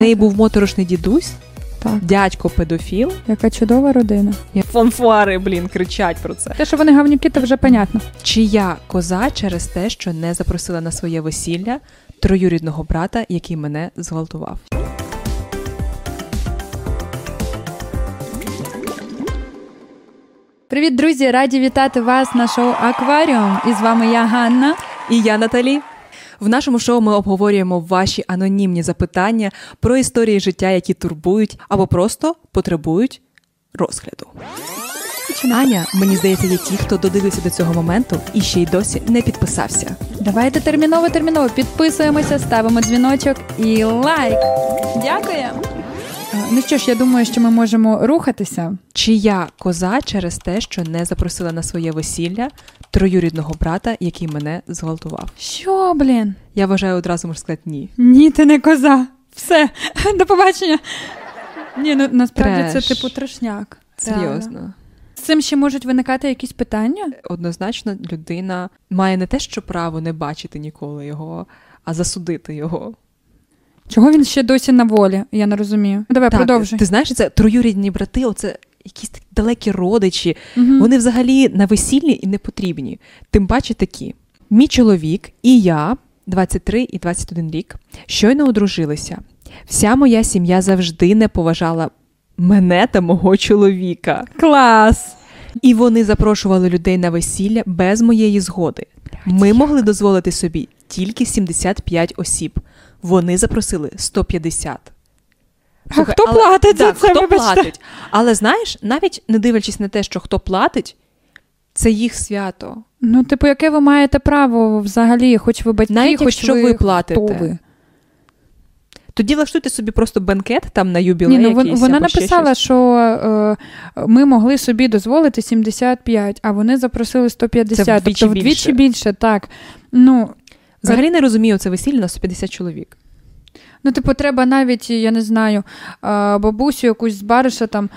В неї був моторошний дідусь, Так. дядько педофіл. Яка чудова родина. Фанфари, блін, кричать про це. Те, що вони гавнюки, то вже понятно. Чия коза через те, що не запросила на своє весілля троюрідного брата, який мене зґвалтував. Привіт, друзі! Раді вітати вас на шоу Акваріум. І з вами я Ганна. І я Наталі. В нашому шоу ми обговорюємо ваші анонімні запитання про історії життя, які турбують або просто потребують розгляду. Аня, мені здається, є ті, хто додивився до цього моменту і ще й досі не підписався. Давайте терміново терміново підписуємося, ставимо дзвіночок і лайк. Дякуємо. Ну що ж, я думаю, що ми можемо рухатися. Чия коза через те, що не запросила на своє весілля троюрідного брата, який мене зґвалтував. Що, блін? Я вважаю, одразу можу сказати ні. Ні, ти не коза. Все, до побачення. Ні, ну насправді Треш. це типу трешняк. Серйозно. З цим ще можуть виникати якісь питання? Однозначно, людина має не те, що право не бачити ніколи його, а засудити його. Чого він ще досі на волі? Я не розумію. Давай продовжуй. Ти знаєш, це троюрідні брати, оце якісь такі далекі родичі. Мгм. Вони взагалі на весіллі і не потрібні. Тим паче такі. Мій чоловік і я, 23 і 21 рік, щойно одружилися. Вся моя сім'я завжди не поважала мене та мого чоловіка. Клас! І вони запрошували людей на весілля без моєї згоди. Ми могли дозволити собі тільки 75 осіб. Вони запросили 150. А хто але- платить за це? Хто вибачте? платить? Але знаєш, навіть не дивлячись на те, що хто платить, це їх свято. Ну, типу, яке ви маєте право взагалі, хоч ви батьки, Навіть хоч якщо ви, ви платите. Хто ви? Тоді влаштуйте собі просто бенкет там на юбілей. Ні, ну, якийсь вона або написала, щось. що е, ми могли собі дозволити 75, а вони запросили 150. Це вдвічі тобто вдвічі більше. більше, так. Ну, Взагалі не розумію це весілля на 150 чоловік. Ну, типу, треба навіть, я не знаю, бабусю якусь з бариша там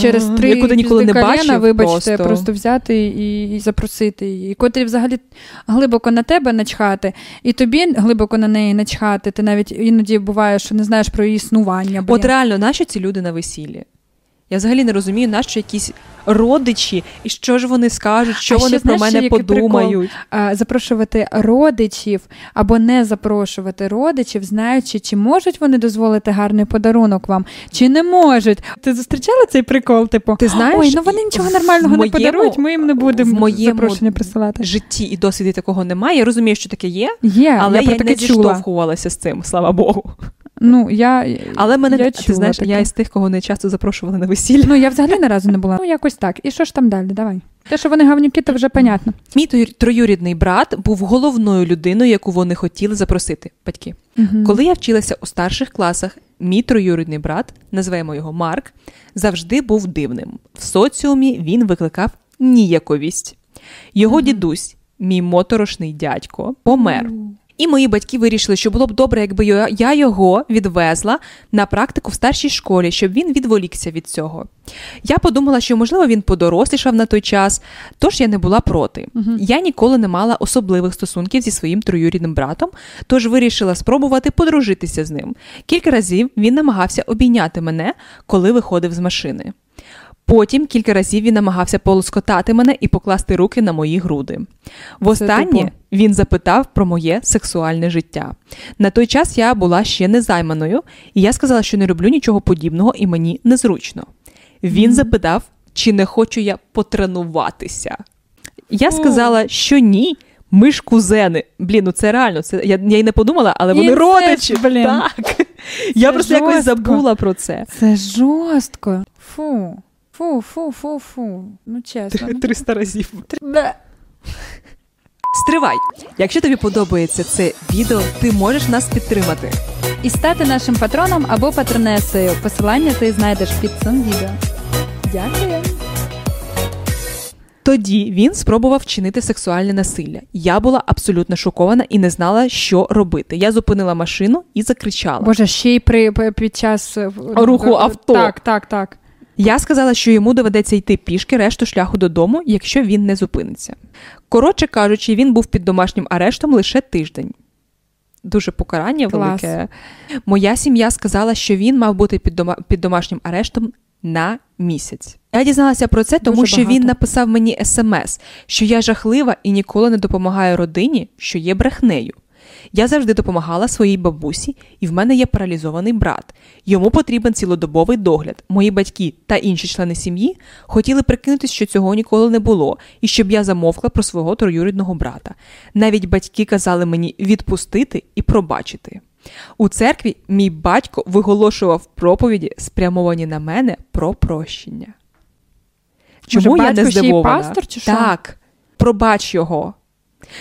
через три Яку ніколи не бачив вибачте, просто. просто взяти і, і запросити її. Котрі взагалі глибоко на тебе начхати, і тобі глибоко на неї начхати. Ти навіть іноді буває, що не знаєш про її існування. Блін. От реально, наші ці люди на весіллі? Я взагалі не розумію, нащо якісь родичі, і що ж вони скажуть, що А вони ще, про знаєш, мене прикол? подумають. А, запрошувати родичів або не запрошувати родичів, знаючи, чи можуть вони дозволити гарний подарунок вам, чи не можуть. Ти зустрічала цей прикол? Типу, Ти знаєш, ой, ну вони нічого нормального в не подарують, ми їм не будемо в моєму запрошення присилати. житті і досвіді такого немає. Я розумію, що таке є, Є, але я, я, не чула. зіштовхувалася з цим, слава Богу. Ну, я, Але мене я ти чула знаєш, таке. я із тих, кого не часто запрошували на весілля. Ну, я взагалі ні разу не була. Ну, якось так. І що ж там далі? Давай. Те, що вони гавнюки, то вже понятно. Мій троюрідний брат був головною людиною, яку вони хотіли запросити батьки. Мгм. Коли я вчилася у старших класах, мій троюрідний брат, називаємо його Марк, завжди був дивним. В соціумі він викликав ніяковість. Його дідусь, мій моторошний дядько, помер. І мої батьки вирішили, що було б добре, якби я- його відвезла на практику в старшій школі, щоб він відволікся від цього. Я подумала, що можливо він подорослішав на той час, тож я не була проти. Я ніколи не мала особливих стосунків зі своїм троюрідним братом, тож вирішила спробувати подружитися з ним. Кілька разів він намагався обійняти мене, коли виходив з машини. Потім кілька разів він намагався полоскотати мене і покласти руки на мої груди. Востаннє він запитав про моє сексуальне життя. На той час я була ще незайманою, і я сказала, що не роблю нічого подібного і мені незручно. Він запитав, чи не хочу я потренуватися. Я сказала, що ні. Ми ж кузени. Блін, ну це реально. Це я, я й не подумала, але вони родичі. блін. Так. Я просто якось забула про це. Це жорстко. Фу. Фу, фу, фу, фу. Ну, чесно. ну. 300 разів. Бе. Стривай! Якщо тобі подобається це відео, ти можеш нас підтримати. І стати нашим патроном або патронесою. Посилання ти знайдеш під цим відео. Дякую. Тоді він спробував вчинити сексуальне насилля. Я була абсолютно шокована і не знала, що робити. Я зупинила машину і закричала. Боже, ще й при під час е, Руху авто. Так, так, так. Я сказала, що йому доведеться йти пішки решту шляху додому, якщо він не зупиниться. Коротше кажучи, він був під домашнім арештом лише тиждень. дуже покарання Клас. велике. Моя сім'я сказала, що він мав бути під, дома, під домашнім арештом на місяць. Я дізналася про це, тому Дуже що він написав мені смс, що я жахлива і ніколи не допомагаю родині, що є брехнею. Я завжди допомагала своїй бабусі, і в мене є паралізований брат. Йому потрібен цілодобовий догляд. Мої батьки та інші члени сім'ї хотіли прикинутись, що цього ніколи не було, і щоб я замовкла про свого троюрідного брата. Навіть батьки казали мені відпустити і пробачити. У церкві мій батько виголошував проповіді, спрямовані на мене про прощення. Чому Може, я не батько ще й пастор, чи що? Так, пробач його.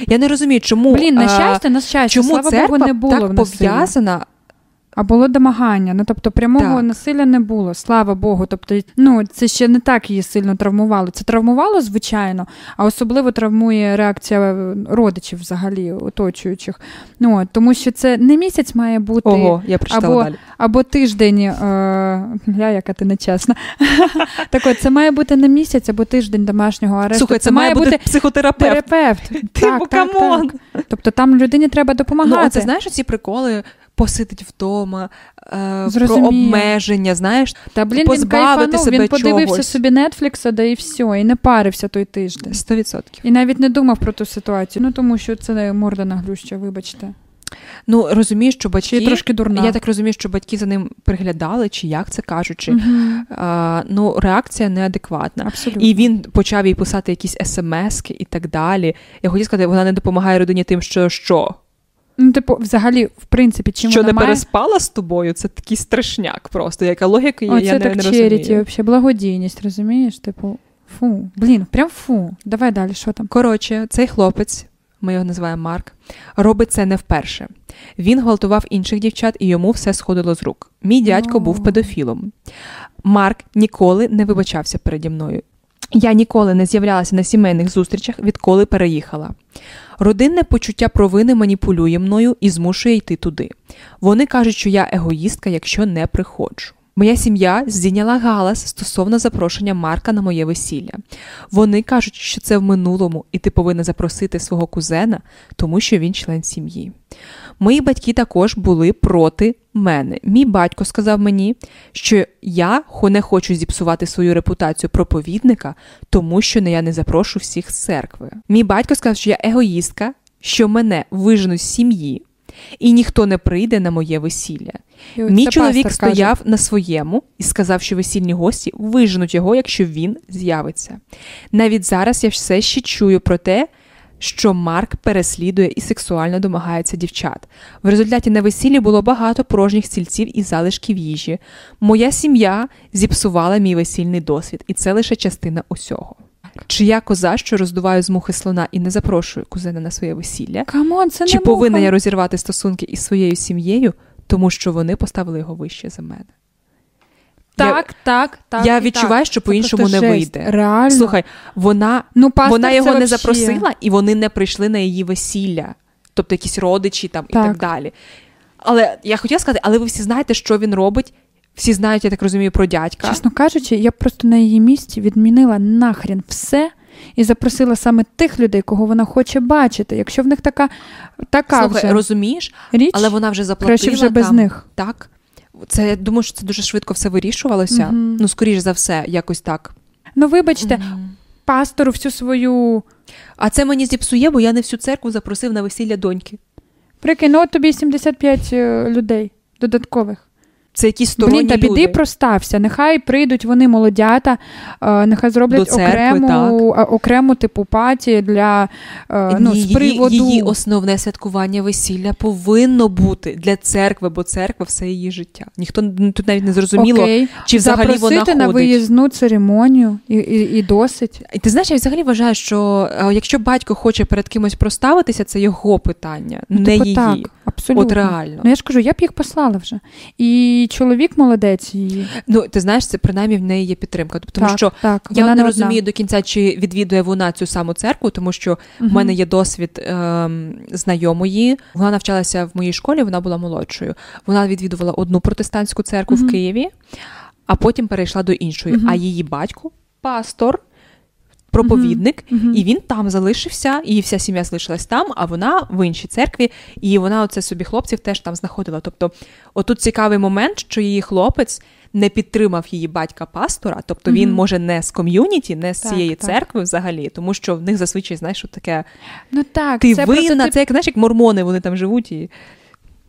Я не розумію, чому, Блін, на щастя, на щастя, чому слава церква Богу, не було так пов'язана. А було домагання. Ну тобто прямого Так. насилля не було, слава Богу. Тобто, ну це ще не так її сильно травмувало. Це травмувало, звичайно, а особливо травмує реакція е, родичів взагалі оточуючих. Ну от, тому що це не місяць має бути. Ого, я або, далі. або тиждень, е, гля, яка ти нечесна. так от, це має бути не місяць або тиждень домашнього арешту. Слухай, це, має бути психотерапевт. терапевт. Типу, come on. Тобто там людині треба допомагати. Ну, оце знаєш ці приколи посидить вдома, е, про обмеження, знаєш, Та блін, він позбавити кайфанув, себе він подивився чогось. собі Нетфлікса, да і все, і не парився той тиждень. 100%. І навіть не думав про ту ситуацію. Ну тому що це морда наглюща, вибачте. Ну, розумієш, що батьки... Чи трошки дурна. Я так розумію, що батьки за ним приглядали, чи як це кажучи. Мгм. А, ну, реакція неадекватна. Абсолютно. І він почав їй писати якісь смски і так далі. Я хотів сказати, вона не допомагає родині тим, що що? Ну, типу, взагалі, в принципі, чим що вона не має... переспала з тобою, це такий страшняк просто. Яка логіка, Оце я не, так не черіті, розумію. взагалі, благодійність, розумієш? Типу, фу, блін, прям фу. Давай далі, що там? Коротше, цей хлопець, ми його називаємо Марк, робить це не вперше. Він гвалтував інших дівчат, і йому все сходило з рук. Мій дядько О. був педофілом. Марк ніколи не вибачався переді мною. Я ніколи не з'являлася на сімейних зустрічах, відколи переїхала. Родинне почуття провини маніпулює мною і змушує йти туди. Вони кажуть, що я егоїстка, якщо не приходжу. Моя сім'я здійняла галас стосовно запрошення Марка на моє весілля. Вони кажуть, що це в минулому, і ти повинна запросити свого кузена, тому що він член сім'ї. Мої батьки також були проти мене. Мій батько сказав мені, що я не хочу зіпсувати свою репутацію проповідника, тому що я не запрошу всіх з церкви. Мій батько сказав, що я егоїстка, що мене виженуть з сім'ї, і ніхто не прийде на моє весілля. І Мій чоловік пастор каже. стояв на своєму і сказав, що весільні гості виженуть його, якщо він з'явиться. Навіть зараз я все ще чую про те, що Марк переслідує і сексуально домагається дівчат. В результаті на весіллі було багато порожніх стільців і залишків їжі. Моя сім'я зіпсувала мій весільний досвід, і це лише частина усього. Чи я коза, що роздуваю з мухи слона і не запрошую кузена на своє весілля? Come on, це Чи не повинна муха. я розірвати стосунки із своєю сім'єю, тому що вони поставили його вище за мене? Так, так, так. я відчуваю, так. що по-іншому не жесть. вийде. Реально. Слухай, вона, ну, вона його не вообще- запросила, і вони не прийшли на її весілля, тобто якісь родичі там і Так. так далі. Але я хотіла сказати, але ви всі знаєте, що він робить. Всі знають, я так розумію, про дядька. Чесно кажучи, я просто на її місці відмінила нахрен все і запросила саме тих людей, кого вона хоче бачити. Якщо в них така, така Слухай, вже розумієш, річ, але вона вже заплатила. краще вже без там, них. Так. Це я думаю, що це дуже швидко все вирішувалося. Мгм. Ну, скоріш за все, якось так. Ну, вибачте, Мгм. пастору всю свою. А це мені зіпсує, бо я не всю церкву запросив на весілля доньки. Прикинь, ну от тобі 75 е, людей додаткових. Це якісь сторонні Блін, та піди люди. простався. Нехай прийдуть вони молодята, е, нехай зроблять церкви, окрему, а- окрему типу паті для е, ну, Ні, з приводу. її основне святкування весілля повинно бути для церкви, бо церква все її життя. Ніхто тут навіть не зрозуміло, Окей. чи взагалі вона Запросити на виїзну церемонію і, і, і досить. І ти знаєш, я взагалі вважаю, що е, якщо батько хоче перед кимось проставитися, це його питання, Ну, не типу, її. Так, абсолютно. От реально. Ну я ж кажу, я б їх послала вже. І чоловік молодець її. Ну, ти знаєш, це принаймні в неї є підтримка. Тобто, Тому так, що так, я вона не одна. розумію до кінця, чи відвідує вона цю саму церкву, тому що в мене є досвід ем, знайомої. Вона навчалася в моїй школі, вона була молодшою. Вона відвідувала одну протестантську церкву Мгм. в Києві, а потім перейшла до іншої. Мгм. А її батько, пастор, проповідник, Мгм. і він там залишився, і вся сім'я залишилась там, а вона в іншій церкві, і вона оце собі хлопців теж там знаходила. Тобто, отут цікавий момент, що її хлопець не підтримав її батька пастора, тобто він Мгм. може не з ком'юніті, не з Так, цієї так. церкви взагалі, тому що в них зазвичай знаєш, що таке Ну так, ти це винна, просто, це як знаєш, як мормони, вони там живуть і.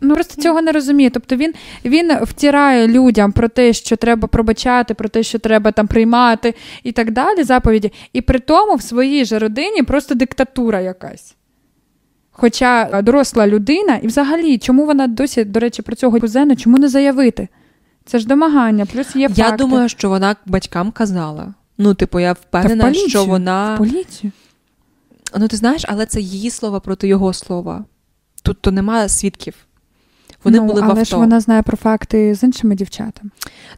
Ну просто цього не розуміє. Тобто він, він втирає людям про те, що треба пробачати, про те, що треба там приймати і так далі, заповіді. І при тому в своїй же родині просто диктатура якась. Хоча доросла людина, і взагалі, чому вона досі, до речі, про цього кузена, чому не заявити? Це ж домагання, плюс є Я думаю, що вона батькам казала. Ну, типу, я Та в поліцію, що в вона. поліцію. Ну, ти знаєш, але це її слова проти його слова. Тут то немає свідків. Вони ну, були в авто. ж вона знає про факти з іншими дівчатами.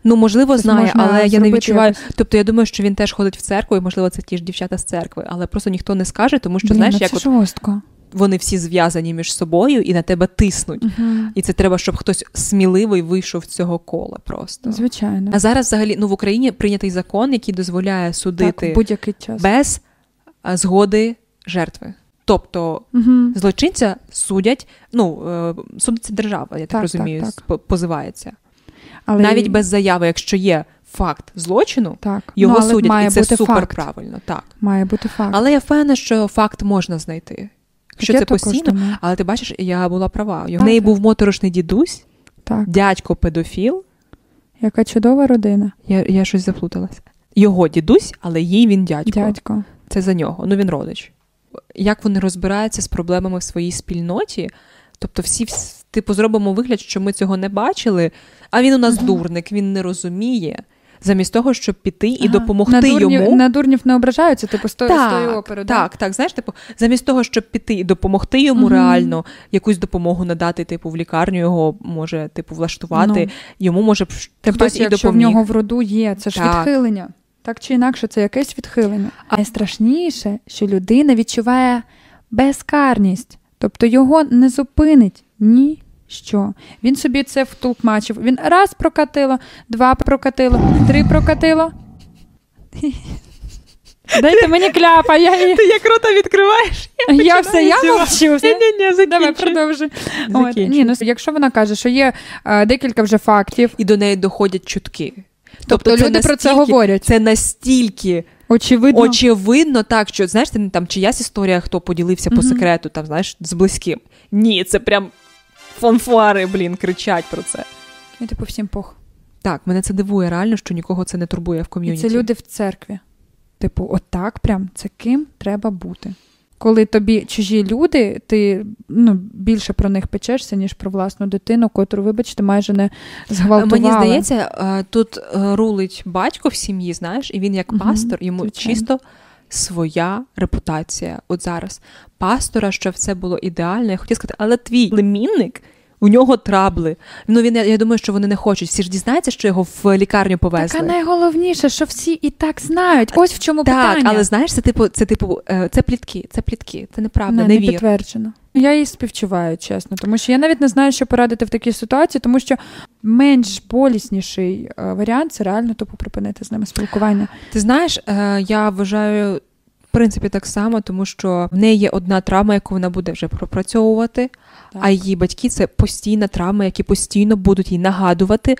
Ну, можливо, Тобто знає, але я не відчуваю. якось. Тобто я думаю, що він теж ходить в церкву, і можливо, це ті ж дівчата з церкви, але просто ніхто не скаже, тому що Блін, знаєш, ну як це жорстко. вони всі зв'язані між собою і на тебе тиснуть. Мгм. І це треба, щоб хтось сміливий вийшов з цього кола просто. Звичайно. А зараз взагалі ну в Україні прийнятий закон, який дозволяє судити в будь-який час. без згоди жертви. Тобто Угу. злочинця судять, ну е, судиться держава, я так, Так, розумію, так, так. позивається. Але Навіть без заяви, якщо є факт злочину, так. його ну, але судять, має і це бути супер факт. правильно. Так. Має бути факт. Але я впевнена, що факт можна знайти. Якщо це постійно, але ти бачиш, я була права. В неї був моторошний дідусь, Так, дядько педофіл. яка чудова родина. Я, я щось заплуталася. Його дідусь, але їй він дядько. Дядько. Це за нього. Ну він родич. Як вони розбираються з проблемами в своїй спільноті? Тобто, всі типу зробимо вигляд, що ми цього не бачили, а він у нас Мгм. дурник, він не розуміє. Замість того, щоб піти і Ага. допомогти на дурнів, йому. На дурнів не ображаються, типу з опери. да? так, так, знаєш, типу, замість того, щоб піти і допомогти йому Мгм. реально, якусь допомогу надати, типу, в лікарню його може, типу, влаштувати, Ну. йому може хтось і якщо в нього в роду є, це ж Так. відхилення. Так чи інакше, це якесь відхилення. А найстрашніше, що людина відчуває безкарність, тобто його не зупинить ніщо. Він собі це втулкмачив. Він раз прокатило, два прокатило, три прокатило. Дайте мені кляпа, я, її- Ти як рота відкриваєш? я все, я мовчу. все. Ні-ні-ні, Давай продовжуй. От, ні, ну якщо вона каже, що є е, декілька вже фактів, І до неї доходять чутки. Тобто, люди про це говорять. Це настільки Очевидно, очевидно, так що знаєш, це не там чиясь історія, хто поділився по секрету, там знаєш, з близьким. Ні, це прям фанфари, блін, кричать про це. і типу всім пох. Так, мене це дивує реально, що нікого це не турбує в І це люди в церкві. Типу, отак прям це ким треба бути. Коли тобі чужі люди, ти ну, більше про них печешся, ніж про власну дитину, котру, вибачте, майже не зґвалтували. Мені здається, е, тут е, рулить батько в сім'ї, знаєш, і він як угу, пастор, йому звичайно. чисто своя репутація. От зараз пастора, що все було ідеально. Я хотіла сказати, але твій племінник. У нього трабли. Ну він я, я думаю, що вони не хочуть. Всі ж дізнаються, що його в лікарню повезли. Так, а найголовніше, що всі і так знають. Ось в чому Так, питання. але знаєш, це типу, це типу, е, це плітки, це плітки, це неправда, не, не, не вір. підтверджено. Я їй співчуваю, чесно, тому що я навіть не знаю, що порадити в такій ситуації, тому що менш болісніший е, варіант це реально тупо припинити з ними спілкування. Ти знаєш, е, я вважаю принципі так само, тому що в неї є одна травма, яку вона буде вже пропрацьовувати, Так. а її батьки це постійна травма, які постійно будуть їй нагадувати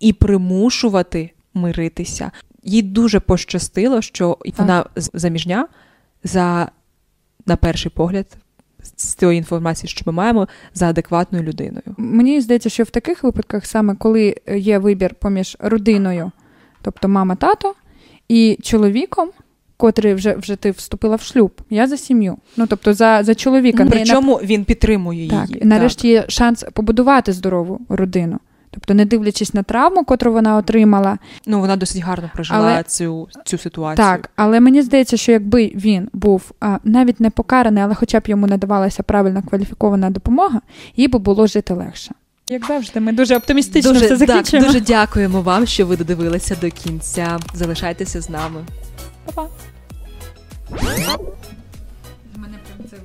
і примушувати миритися. Їй дуже пощастило, що вона з- заміжня за на перший погляд. З тієї інформації, що ми маємо, за адекватною людиною. Мені здається, що в таких випадках, саме коли є вибір поміж родиною, тобто мама, тато, і чоловіком, котрий вже вже ти вступила в шлюб, я за сім'ю. Ну тобто за, за чоловіка. Причому він підтримує так, її. і нарешті є шанс побудувати здорову родину. Тобто, не дивлячись на травму, котру вона отримала, Ну, вона досить гарно прожила Але- цю, цю ситуацію. Так, але мені здається, що якби він був а, навіть не покараний, але хоча б йому надавалася правильно кваліфікована допомога, їй би було жити легше. Як завжди, ми дуже оптимістично дуже, все закінчуємо. Так, дуже дякуємо вам, що ви додивилися до кінця. Залишайтеся з нами. Па-па. Мене прям це.